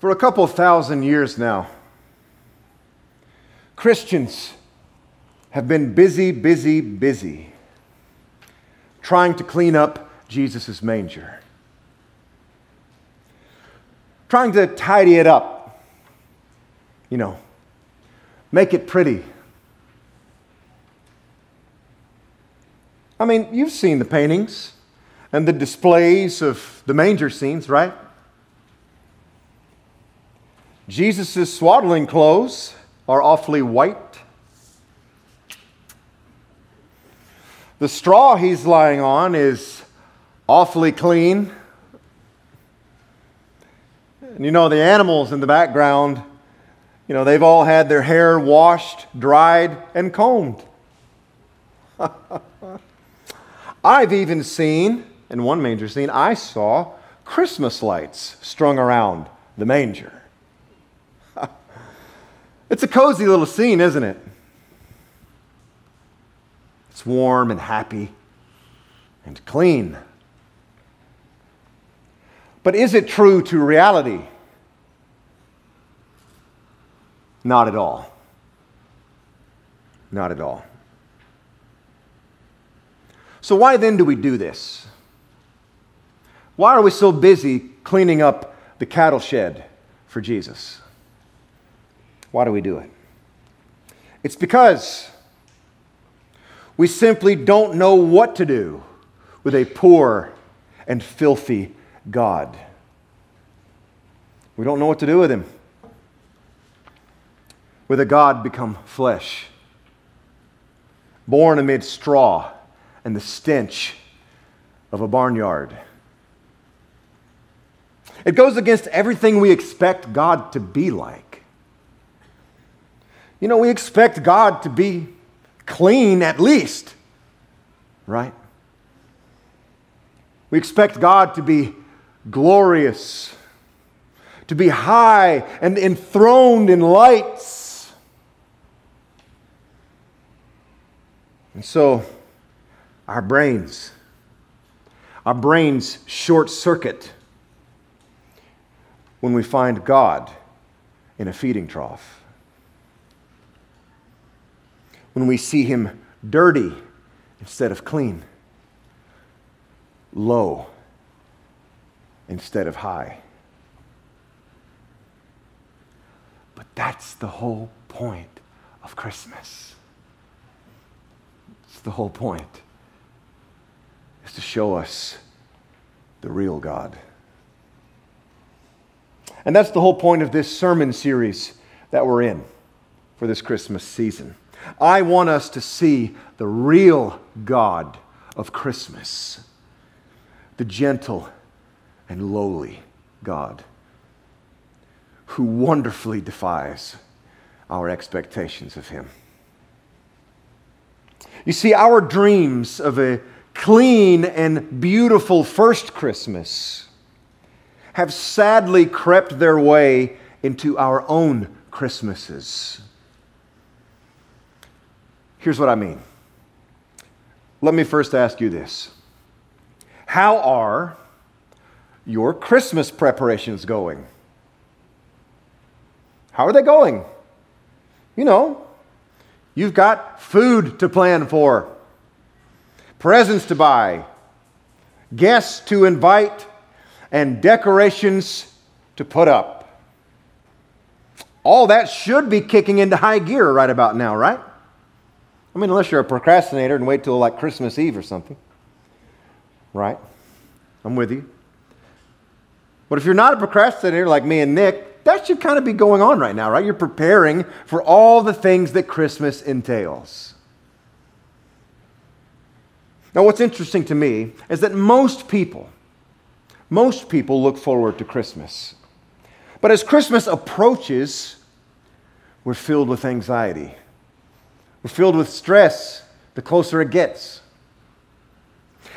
For a couple thousand years now, Christians have been busy, busy, busy trying to clean up Jesus' manger, trying to tidy it up, you know, make it pretty. I mean, you've seen the paintings and the displays of the manger scenes, right? Jesus' swaddling clothes are awfully white. The straw he's lying on is awfully clean. And you know, the animals in the background, you know, they've all had their hair washed, dried, and combed. I've even seen, in one manger scene, I saw Christmas lights strung around the manger. It's a cozy little scene, isn't it? It's warm and happy and clean. But is it true to reality? Not at all. Not at all. So, why then do we do this? Why are we so busy cleaning up the cattle shed for Jesus? Why do we do it? It's because we simply don't know what to do with a poor and filthy God. We don't know what to do with him. With a God become flesh, born amid straw and the stench of a barnyard. It goes against everything we expect God to be like. You know, we expect God to be clean at least, right? We expect God to be glorious, to be high and enthroned in lights. And so, our brains, our brains short circuit when we find God in a feeding trough when we see him dirty instead of clean, low instead of high. But that's the whole point of Christmas. It's the whole point. Is to show us the real God. And that's the whole point of this sermon series that we're in for this Christmas season. I want us to see the real God of Christmas, the gentle and lowly God who wonderfully defies our expectations of Him. You see, our dreams of a clean and beautiful first Christmas have sadly crept their way into our own Christmases. Here's what I mean. Let me first ask you this How are your Christmas preparations going? How are they going? You know, you've got food to plan for, presents to buy, guests to invite, and decorations to put up. All that should be kicking into high gear right about now, right? I mean, unless you're a procrastinator and wait till like Christmas Eve or something. Right? I'm with you. But if you're not a procrastinator like me and Nick, that should kind of be going on right now, right? You're preparing for all the things that Christmas entails. Now, what's interesting to me is that most people, most people look forward to Christmas. But as Christmas approaches, we're filled with anxiety. We're filled with stress the closer it gets.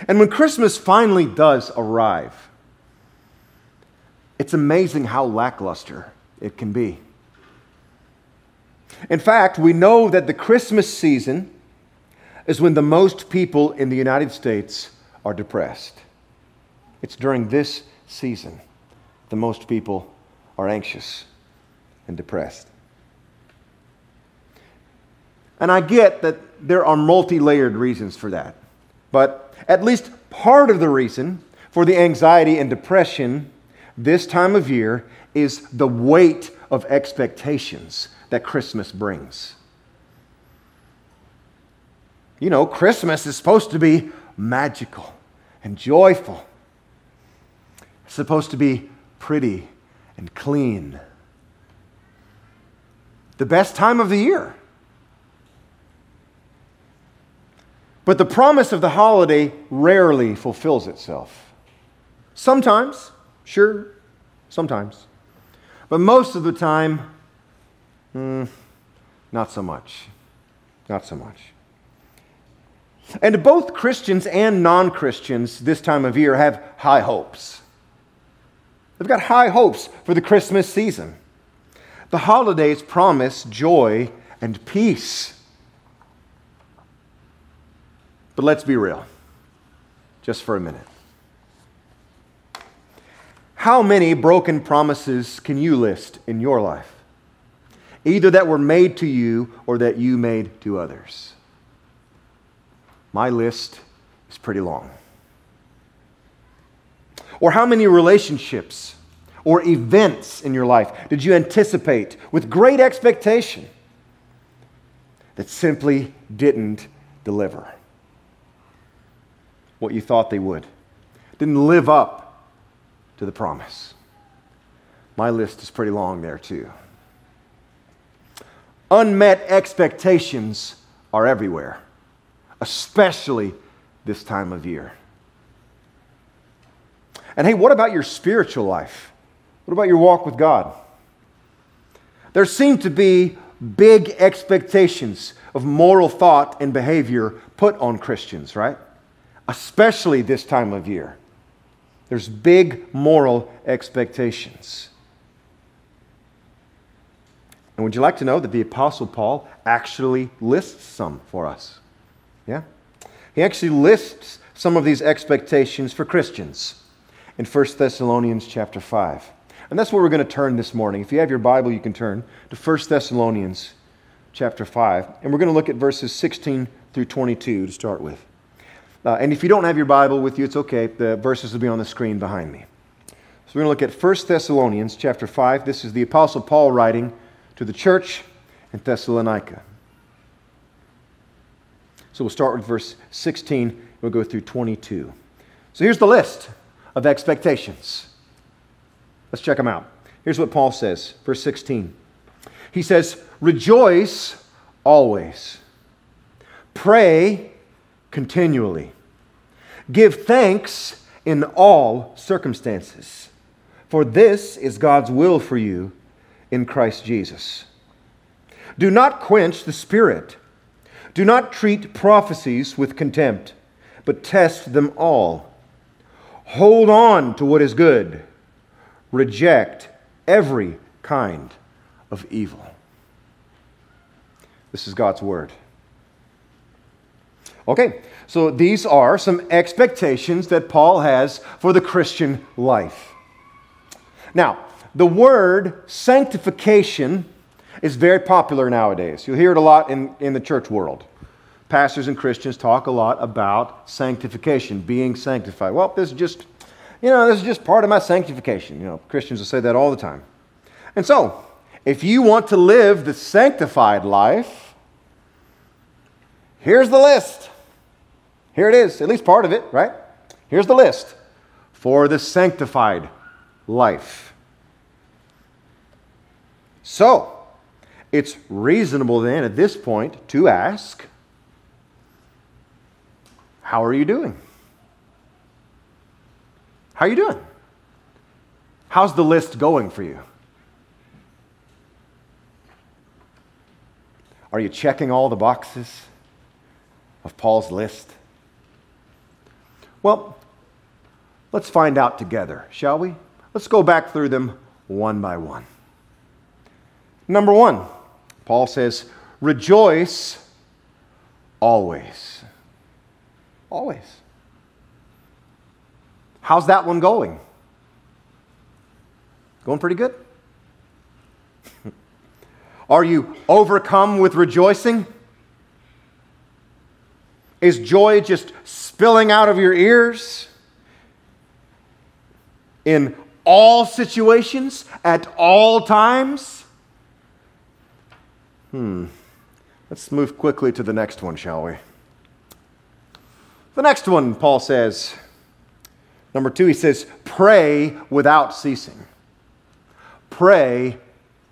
And when Christmas finally does arrive, it's amazing how lackluster it can be. In fact, we know that the Christmas season is when the most people in the United States are depressed. It's during this season the most people are anxious and depressed. And I get that there are multi layered reasons for that. But at least part of the reason for the anxiety and depression this time of year is the weight of expectations that Christmas brings. You know, Christmas is supposed to be magical and joyful, it's supposed to be pretty and clean. The best time of the year. But the promise of the holiday rarely fulfills itself. Sometimes, sure, sometimes. But most of the time, mm, not so much. Not so much. And both Christians and non Christians this time of year have high hopes. They've got high hopes for the Christmas season. The holidays promise joy and peace. But let's be real, just for a minute. How many broken promises can you list in your life? Either that were made to you or that you made to others. My list is pretty long. Or how many relationships or events in your life did you anticipate with great expectation that simply didn't deliver what you thought they would? Didn't live up to the promise. My list is pretty long there, too. Unmet expectations are everywhere especially this time of year. And hey, what about your spiritual life? What about your walk with God? There seem to be big expectations of moral thought and behavior put on Christians, right? Especially this time of year. There's big moral expectations. And would you like to know that the Apostle Paul actually lists some for us? Yeah? He actually lists some of these expectations for Christians in 1 Thessalonians chapter 5. And that's where we're going to turn this morning. If you have your Bible, you can turn to 1 Thessalonians chapter 5. And we're going to look at verses 16 through 22 to start with. Uh, and if you don't have your Bible with you, it's okay. The verses will be on the screen behind me. So we're going to look at 1 Thessalonians chapter 5. This is the Apostle Paul writing to the church in Thessalonica. So we'll start with verse 16, we'll go through 22. So here's the list of expectations. Let's check them out. Here's what Paul says, verse 16. He says, Rejoice always, pray continually, give thanks in all circumstances, for this is God's will for you in Christ Jesus. Do not quench the Spirit. Do not treat prophecies with contempt, but test them all. Hold on to what is good. Reject every kind of evil. This is God's word. Okay, so these are some expectations that Paul has for the Christian life. Now, the word sanctification is very popular nowadays. You'll hear it a lot in, in the church world. Pastors and Christians talk a lot about sanctification, being sanctified. Well, this is just, you know, this is just part of my sanctification. You know, Christians will say that all the time. And so, if you want to live the sanctified life, here's the list. Here it is, at least part of it, right? Here's the list for the sanctified life. So, it's reasonable then at this point to ask How are you doing? How are you doing? How's the list going for you? Are you checking all the boxes of Paul's list? Well, let's find out together, shall we? Let's go back through them one by one. Number one, Paul says, rejoice always. Always. How's that one going? Going pretty good? Are you overcome with rejoicing? Is joy just spilling out of your ears? In all situations, at all times? Hmm. Let's move quickly to the next one, shall we? The next one, Paul says, number two, he says, pray without ceasing. Pray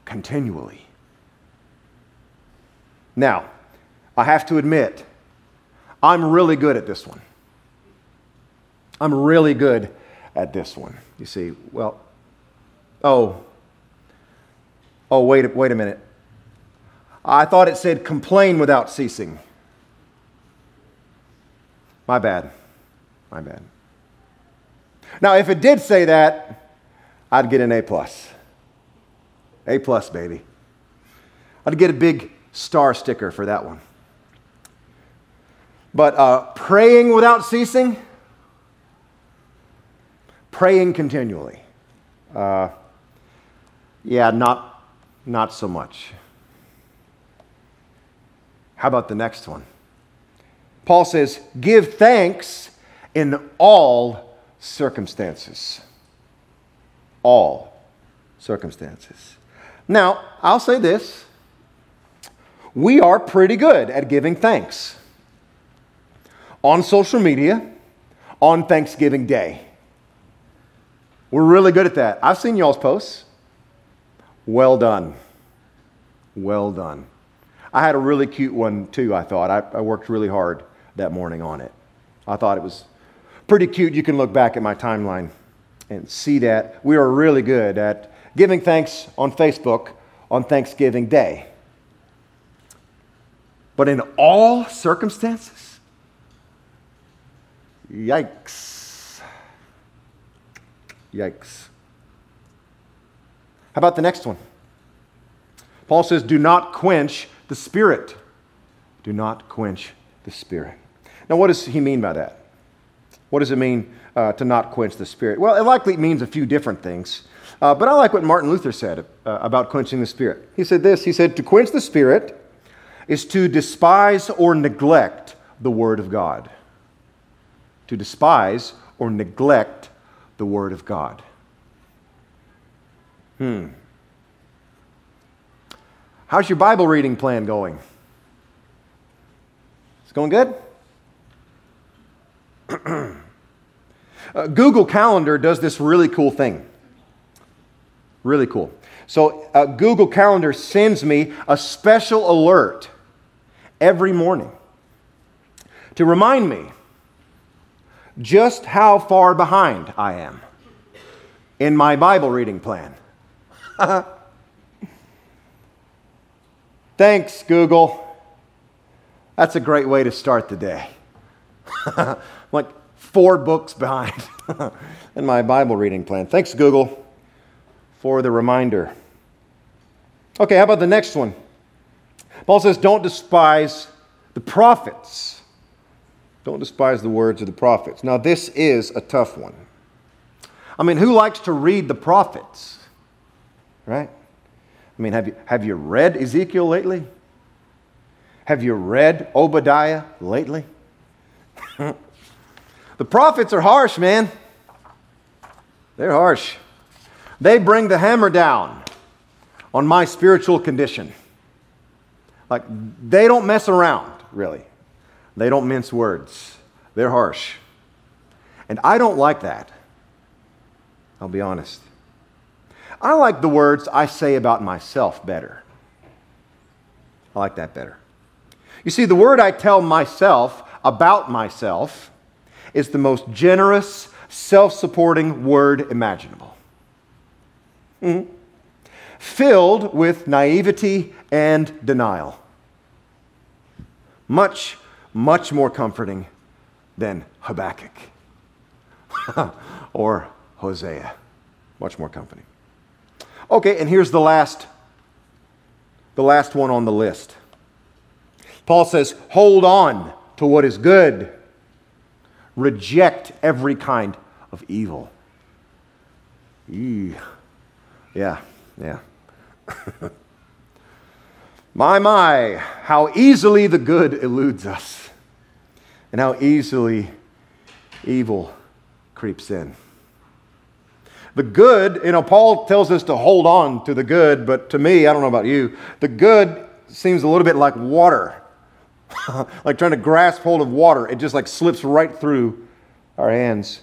continually. Now, I have to admit, I'm really good at this one. I'm really good at this one. You see, well, oh, oh, wait, wait a minute. I thought it said complain without ceasing. My bad. My bad. Now, if it did say that, I'd get an A plus. A plus, baby. I'd get a big star sticker for that one. But uh, praying without ceasing, praying continually. Uh, yeah, not, not so much. How about the next one? Paul says, Give thanks in all circumstances. All circumstances. Now, I'll say this we are pretty good at giving thanks on social media on Thanksgiving Day. We're really good at that. I've seen y'all's posts. Well done. Well done. I had a really cute one too, I thought. I, I, worked really hard that morning on it. I thought it was pretty cute. You can look back at my timeline and see that we are really good at giving thanks on Facebook on Thanksgiving Day. But in all circumstances, yikes. Yikes. How about the next one? Paul says, Do not quench the Spirit. Do not quench the Spirit. Now, what does he mean by that? What does it mean uh, to not quench the Spirit? Well, it likely means a few different things. Uh, but I like what Martin Luther said uh, about quenching the Spirit. He said this He said, To quench the Spirit is to despise or neglect the Word of God. To despise or neglect the Word of God. Hmm. How's your Bible reading plan going? It's going good? uh, Google Calendar does this really cool thing. Really cool. So, uh, Google Calendar sends me a special alert every morning to remind me just how far behind I am in my Bible reading plan. Thanks, Google. That's a great way to start the day. like four books behind in my Bible reading plan. Thanks, Google, for the reminder. Okay, how about the next one? Paul says, Don't despise the prophets. Don't despise the words of the prophets. Now, this is a tough one. I mean, who likes to read the prophets? Right? I mean, have you, have you read Ezekiel lately? Have you read Obadiah lately? the prophets are harsh, man. They're harsh. They bring the hammer down on my spiritual condition. Like, they don't mess around, really. They don't mince words. They're harsh. And I don't like that. I'll be honest. I like the words I say about myself better. I like that better. You see, the word I tell myself about myself is the most generous, self supporting word imaginable. Mm-hmm. Filled with naivety and denial. Much, much more comforting than Habakkuk or Hosea. Much more comforting. Okay, and here's the last the last one on the list. Paul says, "Hold on to what is good. Reject every kind of evil." Yeah, yeah. My, my, how easily the good eludes us, and how easily evil creeps in. The good, you know, Paul tells us to hold on to the good, but to me, I don't know about you, the good seems a little bit like water. like trying to grasp hold of water. It just like slips right through our hands.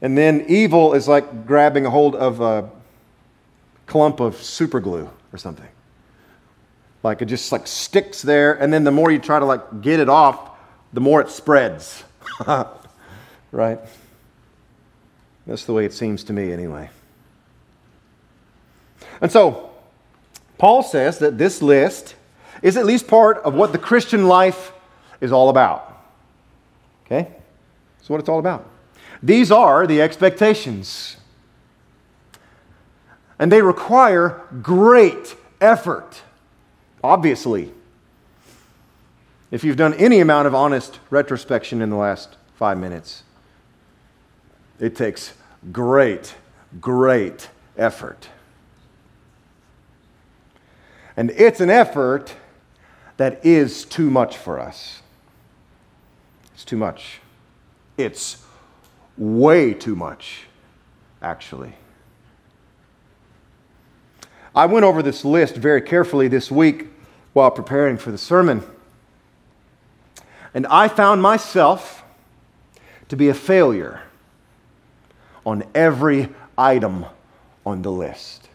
And then evil is like grabbing a hold of a clump of super glue or something. Like it just like sticks there, and then the more you try to like get it off, the more it spreads. right? That's the way it seems to me, anyway. And so, Paul says that this list is at least part of what the Christian life is all about. Okay? That's what it's all about. These are the expectations. And they require great effort, obviously. If you've done any amount of honest retrospection in the last five minutes, it takes great, great effort. And it's an effort that is too much for us. It's too much. It's way too much, actually. I went over this list very carefully this week while preparing for the sermon. And I found myself to be a failure on every item on the list.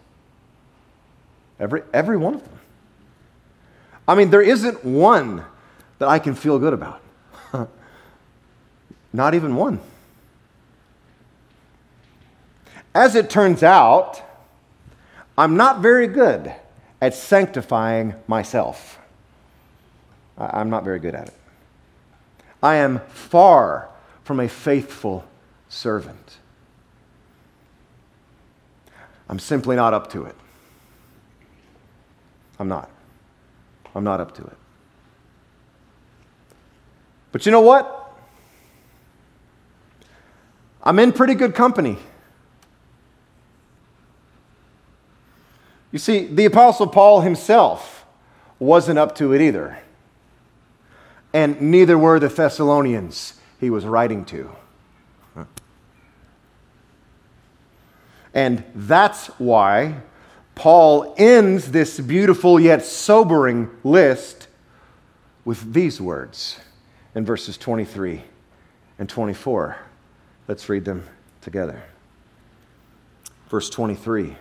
Every, every one of them. I mean, there isn't one that I can feel good about. Not even one. As it turns out, I'm not very good at sanctifying myself. I'm not very good at it. I am far from a faithful servant. I'm simply not up to it. I'm not. I'm not up to it. But you know what? I'm in pretty good company. You see, the Apostle Paul himself wasn't up to it either. And neither were the Thessalonians he was writing to. And that's why Paul ends this beautiful yet sobering list with these words in verses 23 and 24. Let's read them together. Verse 23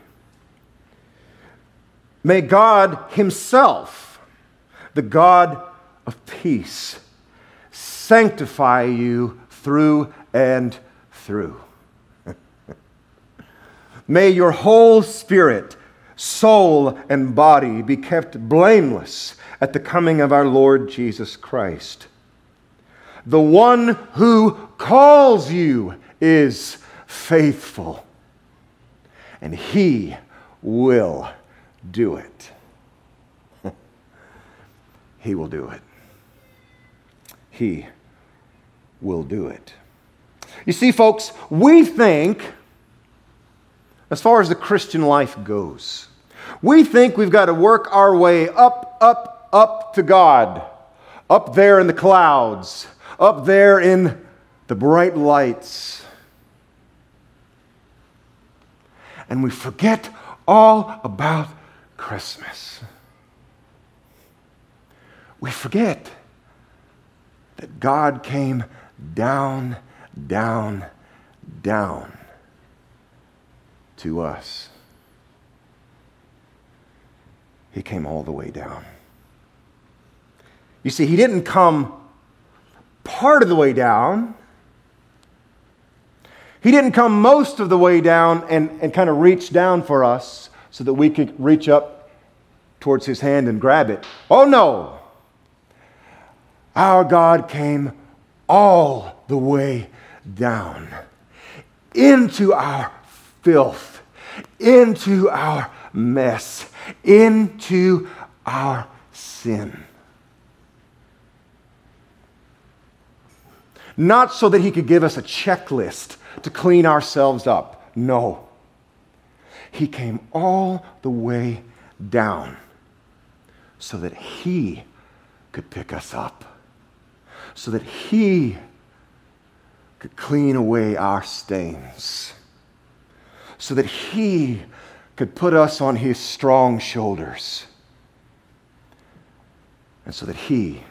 May God Himself, the God of peace, sanctify you through and through. May your whole spirit soul, and body be kept blameless at the coming of our Lord Jesus Christ. The one who calls you is faithful, and he will do it. he will do it. He will do it. You see, folks, we think as far as the Christian life goes. We think we've got to work our way up, up, up to God, up there in the clouds, up there in the bright lights. And we forget all about Christmas. We forget that God came down, down, down to us. He came all the way down. You see, He didn't come part of the way down. He didn't come most of the way down and, and kind of reach down for us so that we could reach up towards His hand and grab it. Oh no! Our God came all the way down into our filth into our mess, into our sin. Not so that he could give us a checklist to clean ourselves up. No. He came all the way down so that He could pick us up, so that He could clean away our stains, so that He could put us on His strong shoulders, and so that He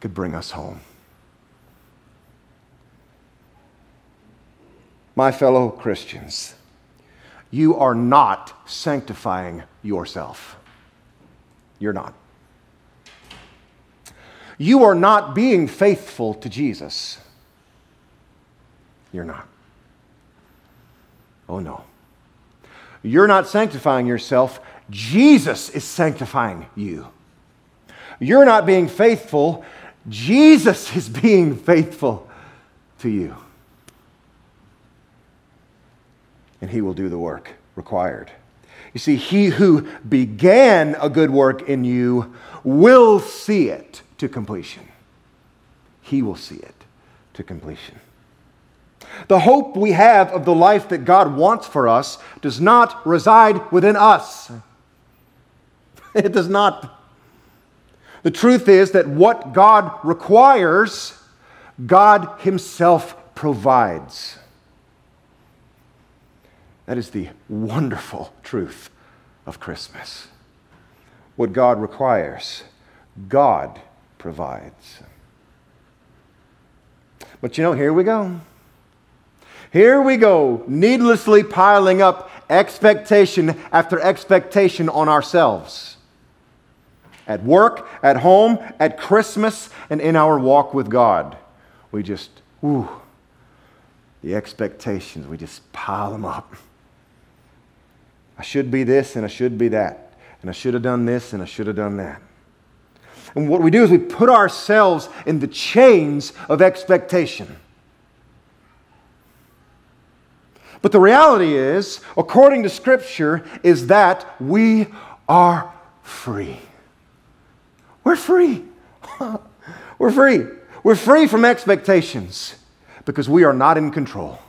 could bring us home. My fellow Christians, you are not sanctifying yourself. You're not. You are not being faithful to Jesus. You're not. Oh no. You're not sanctifying yourself. Jesus is sanctifying you. You're not being faithful. Jesus is being faithful to you. And he will do the work required. You see, he who began a good work in you will see it to completion. He will see it to completion. The hope we have of the life that God wants for us does not reside within us. It does not. The truth is that what God requires, God Himself provides. That is the wonderful truth of Christmas. What God requires, God provides. But you know, here we go. Here we go, needlessly piling up expectation after expectation on ourselves. At work, at home, at Christmas, and in our walk with God. We just, ooh, the expectations, we just pile them up. I should be this and I should be that. And I should have done this and I should have done that. And what we do is we put ourselves in the chains of expectation. But the reality is, according to Scripture, is that we are free. We're free. We're free. We're free from expectations because we are not in control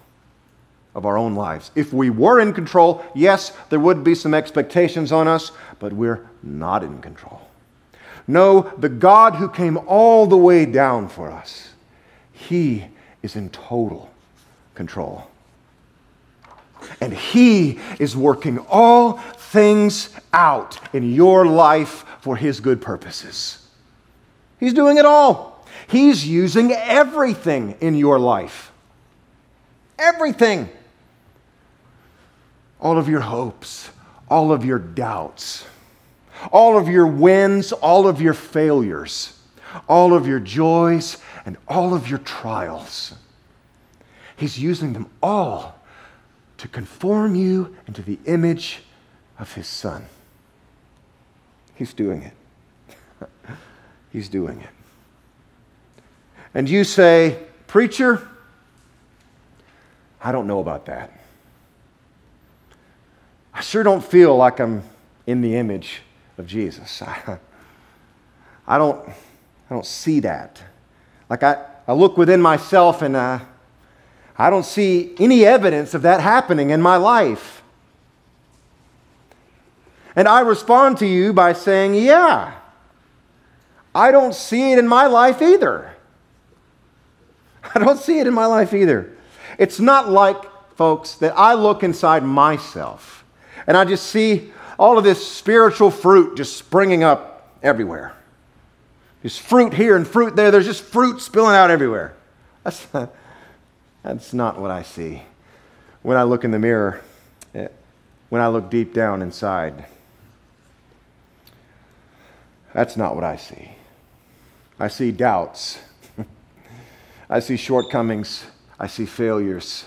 of our own lives. If we were in control, yes, there would be some expectations on us, but we're not in control. No, the God who came all the way down for us, He is in total control. And He is working all things out in your life for His good purposes. He's doing it all. He's using everything in your life. Everything. All of your hopes, all of your doubts, all of your wins, all of your failures, all of your joys, and all of your trials. He's using them all to conform you into the image of his son. He's doing it. He's doing it. And you say, Preacher, I don't know about that. I sure don't feel like I'm in the image of Jesus. I, I, don't, I don't see that. Like I, I look within myself and uh, I don't see any evidence of that happening in my life. And I respond to you by saying, Yeah, I don't see it in my life either. I don't see it in my life either. It's not like, folks, that I look inside myself and I just see all of this spiritual fruit just springing up everywhere. There's fruit here and fruit there. There's just fruit spilling out everywhere. That's not, that's not what I see when I look in the mirror, eh, when I look deep down inside. That's not what I see. I see doubts. I see shortcomings. I see failures.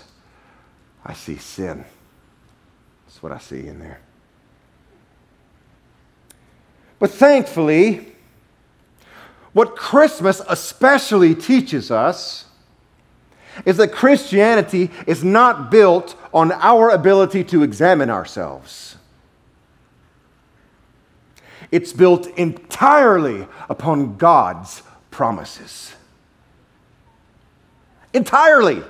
I see sin. That's what I see in there. But thankfully, what Christmas especially teaches us is that Christianity is not built on our ability to examine ourselves. It's built entirely upon God's promises. Entirely.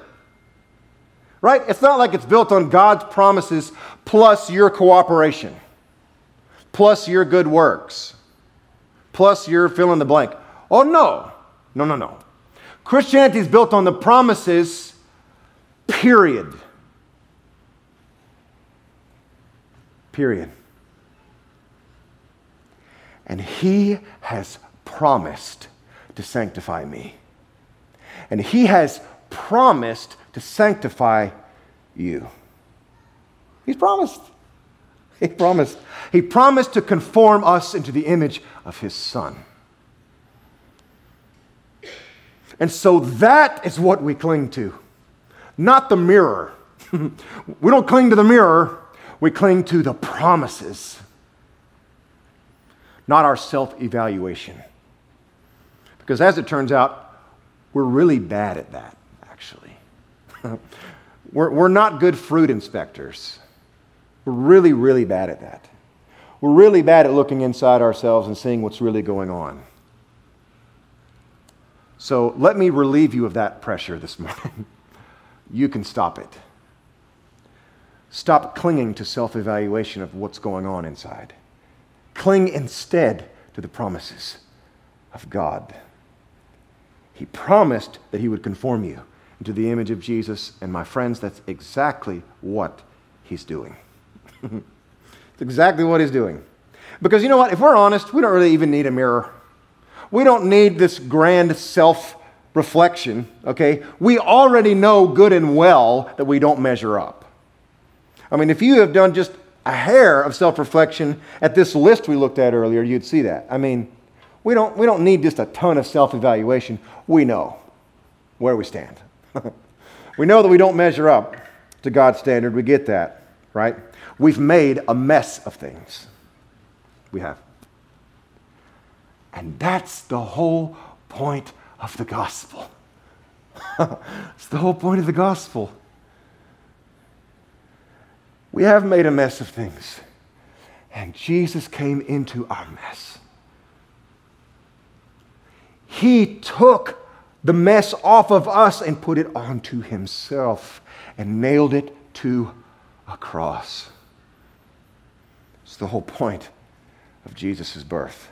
Right? It's not like it's built on God's promises plus your cooperation plus your good works, plus your fill in the blank. Oh, no. No, no, no. Christianity is built on the promises, period. Period. And He has promised to sanctify me. And He has promised to sanctify you. He's promised. He promised. He promised to conform us into the image of His Son. And so that is what we cling to, not the mirror. we don't cling to the mirror, we cling to the promises, not our self evaluation. Because as it turns out, we're really bad at that, actually. we're, we're not good fruit inspectors. We're really, really bad at that. We're really bad at looking inside ourselves and seeing what's really going on. So let me relieve you of that pressure this morning. you can stop it. Stop clinging to self evaluation of what's going on inside. Cling instead to the promises of God. He promised that He would conform you into the image of Jesus, and my friends, that's exactly what He's doing. It's exactly what He's doing. Because you know what? If we're honest, we don't really even need a mirror. We don't need this grand self reflection, okay? We already know good and well that we don't measure up. I mean, if you have done just a hair of self reflection at this list we looked at earlier, you'd see that. I mean, we don't, we don't need just a ton of self evaluation. We know where we stand. we know that we don't measure up to God's standard. We get that, right? We've made a mess of things. We have. And that's the whole point of the gospel. it's the whole point of the gospel. We have made a mess of things, and Jesus came into our mess. He took the mess off of us and put it onto himself and nailed it to a cross. The whole point of Jesus' birth.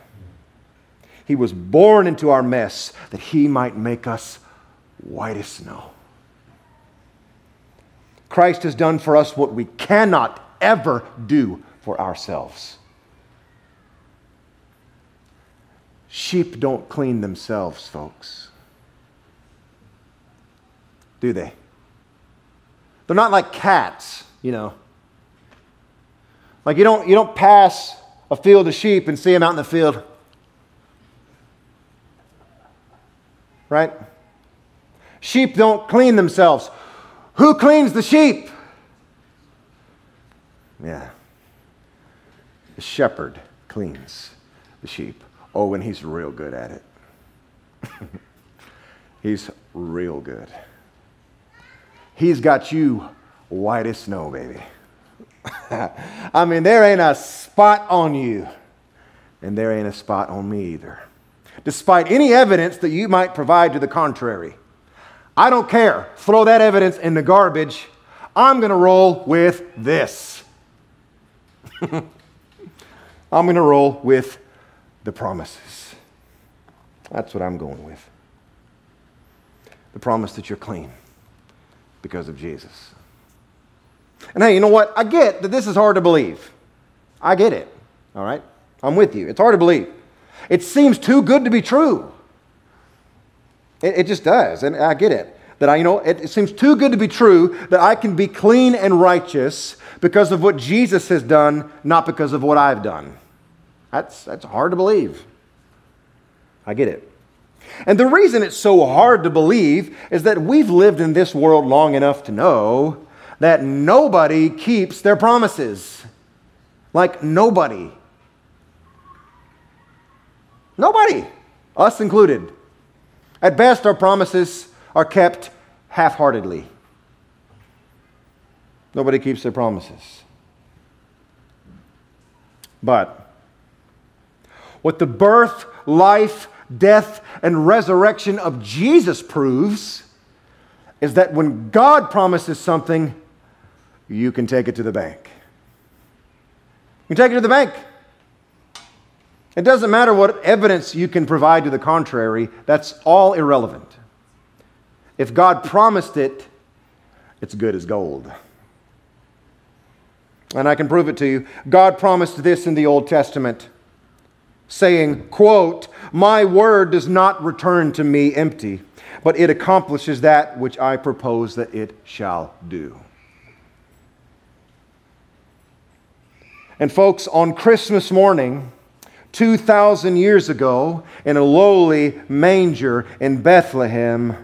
He was born into our mess that he might make us white as snow. Christ has done for us what we cannot ever do for ourselves. Sheep don't clean themselves, folks. Do they? They're not like cats, you know. Like you don't, you don't pass a field of sheep and see them out in the field. right? Sheep don't clean themselves. Who cleans the sheep? Yeah. The shepherd cleans the sheep. Oh, and he's real good at it. he's real good. He's got you white as snow, baby. I mean, there ain't a spot on you, and there ain't a spot on me either despite any evidence that you might provide to the contrary. I don't care. Throw that evidence in the garbage. I'm going to roll with this. I'm going to roll with the promises. That's what I'm going with. The promise that you're clean because of Jesus. And hey, you know what? I get that this is hard to believe. I get it. All right? I'm with you. It's hard to believe. It seems too good to be true. It, it just does. And I get it. That I, you know, it, it seems too good to be true that I can be clean and righteous because of what Jesus has done, not because of what I've done. That's, that's hard to believe. I get it. And the reason it's so hard to believe is that we've lived in this world long enough to know that nobody keeps their promises. Like, nobody. Nobody, us included. At best, our promises are kept half heartedly. Nobody keeps their promises. But what the birth, life, death, and resurrection of Jesus proves is that when God promises something, you can take it to the bank. You can take it to the bank. It doesn't matter what evidence you can provide to the contrary, that's all irrelevant. If God promised it, it's good as gold. And I can prove it to you. God promised this in the Old Testament, saying, quote, "My word does not return to me empty, but it accomplishes that which I propose that it shall do." And folks, on Christmas morning, 2,000 years ago, in a lowly manger in Bethlehem,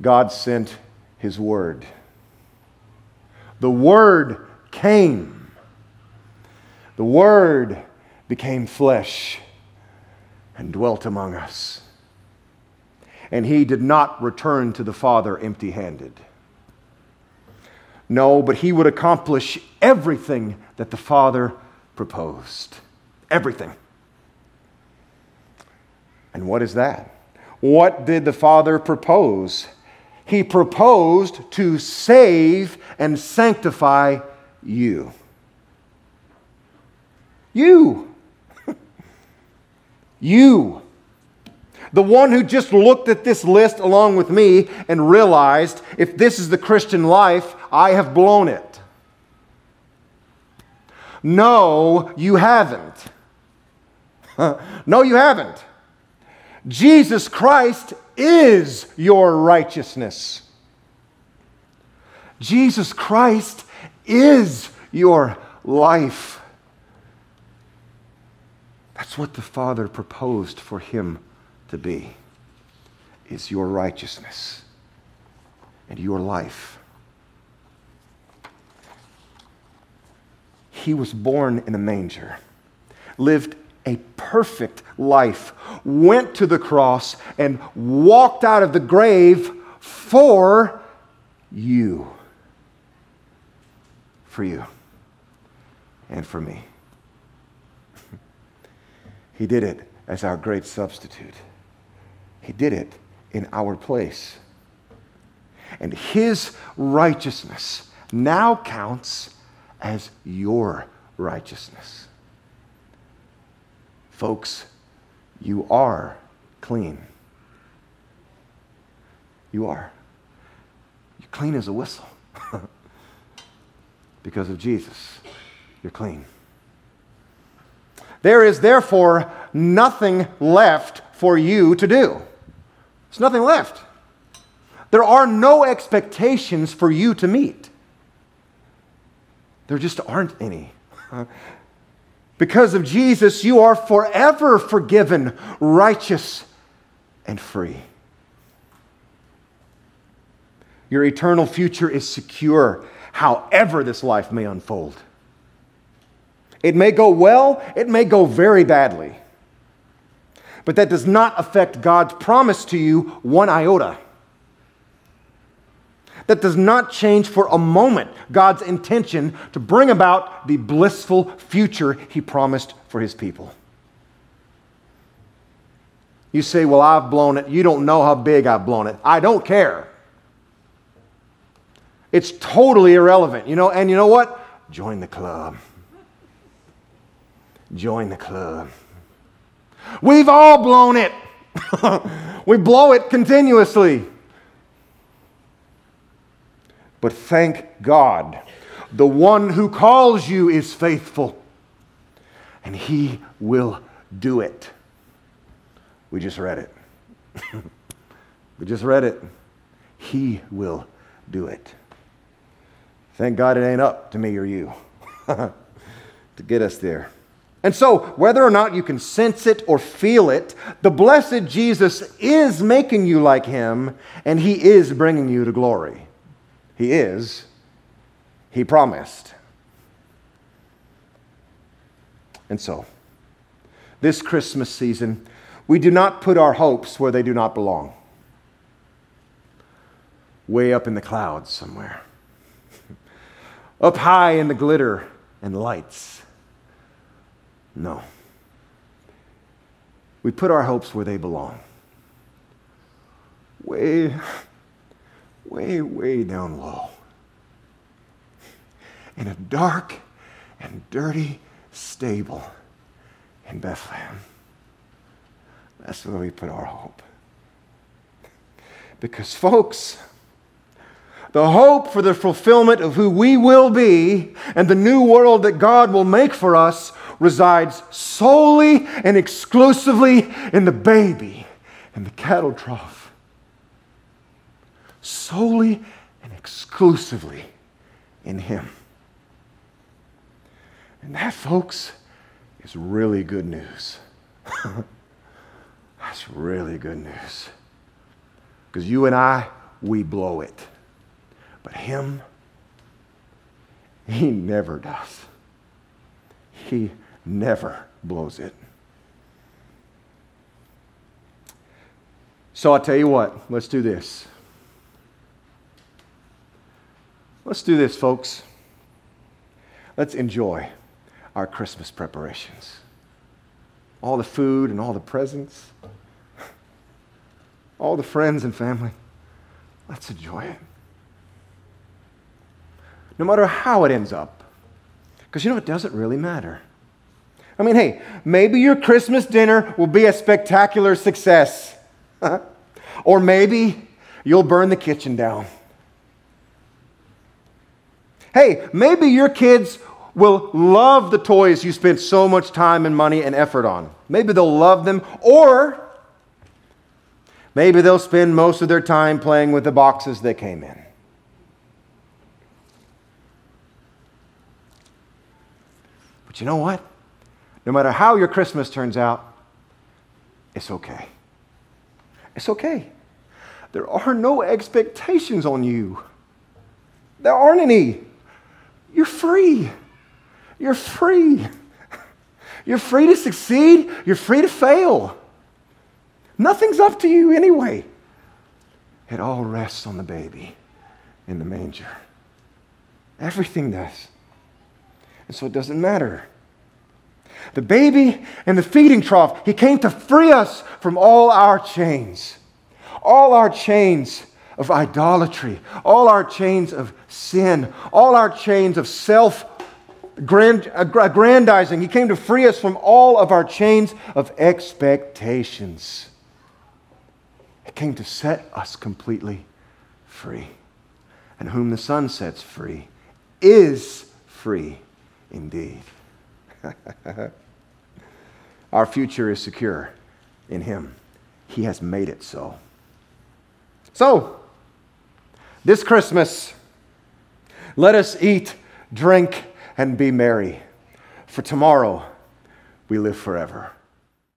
God sent His Word. The Word came. The Word became flesh and dwelt among us. And He did not return to the Father empty handed. No, but He would accomplish everything that the Father proposed. Everything. And what is that? What did the Father propose? He proposed to save and sanctify you. You. you. The one who just looked at this list along with me and realized if this is the Christian life, I have blown it. No, you haven't. no, you haven't. Jesus Christ is your righteousness. Jesus Christ is your life. That's what the Father proposed for him to be is your righteousness and your life. He was born in a manger, lived a perfect life, went to the cross, and walked out of the grave for you. For you and for me. he did it as our great substitute. He did it in our place. And his righteousness now counts as your righteousness. Folks, you are clean. You are. You're clean as a whistle. because of Jesus, you're clean. There is therefore nothing left for you to do. There's nothing left. There are no expectations for you to meet. There just aren't any. Because of Jesus, you are forever forgiven, righteous, and free. Your eternal future is secure, however, this life may unfold. It may go well, it may go very badly. But that does not affect God's promise to you one iota that does not change for a moment God's intention to bring about the blissful future He promised for His people. You say, Well, I've blown it. You don't know how big I've blown it. I don't care. It's totally irrelevant. You know, and you know what? Join the club. Join the club. We've all blown it. we blow it continuously. But thank God, the one who calls you is faithful, and he will do it. We just read it. we just read it. He will do it. Thank God it ain't up to me or you to get us there. And so, whether or not you can sense it or feel it, the blessed Jesus is making you like him, and he is bringing you to glory. He is, He promised. And so, this Christmas season, we do not put our hopes where they do not belong. Way up in the clouds somewhere, up high in the glitter and lights. No. We put our hopes where they belong. Way way, way down low in a dark and dirty stable in Bethlehem. That's where we put our hope. Because, folks, the hope for the fulfillment of who we will be and the new world that God will make for us resides solely and exclusively in the baby in the cattle trough. Solely and exclusively in Him. And that, folks, is really good news. That's really good news. Because you and I, we blow it. But Him, He never does. He never blows it. So I'll tell you what, let's do this. Let's do this, folks. Let's enjoy our Christmas preparations. All the food and all the presents, all the friends and family. Let's enjoy it. No matter how it ends up. Because you know, it doesn't really matter. I mean, hey, maybe your Christmas dinner will be a spectacular success. or maybe you'll burn the kitchen down. Hey, maybe your kids will love the toys you spent so much time and money and effort on. Maybe they'll love them, or maybe they'll spend most of their time playing with the boxes they came in. You know what? No matter how your Christmas turns out, it's okay. It's okay. There are no expectations on you. There aren't any. You're free. You're free. You're free to succeed. You're free to fail. Nothing's up to you anyway. It all rests on the baby in the manger. Everything does. And so it doesn't matter. The baby in the feeding trough, he came to free us from all our chains. All our chains of idolatry, all our chains of sin, all our chains of self grand, uh, aggrandizing. He came to free us from all of our chains of expectations. He came to set us completely free. And whom the Son sets free is free indeed. our future is secure in Him, He has made it so. So, this Christmas, let us eat, drink, and be merry. For tomorrow we live forever.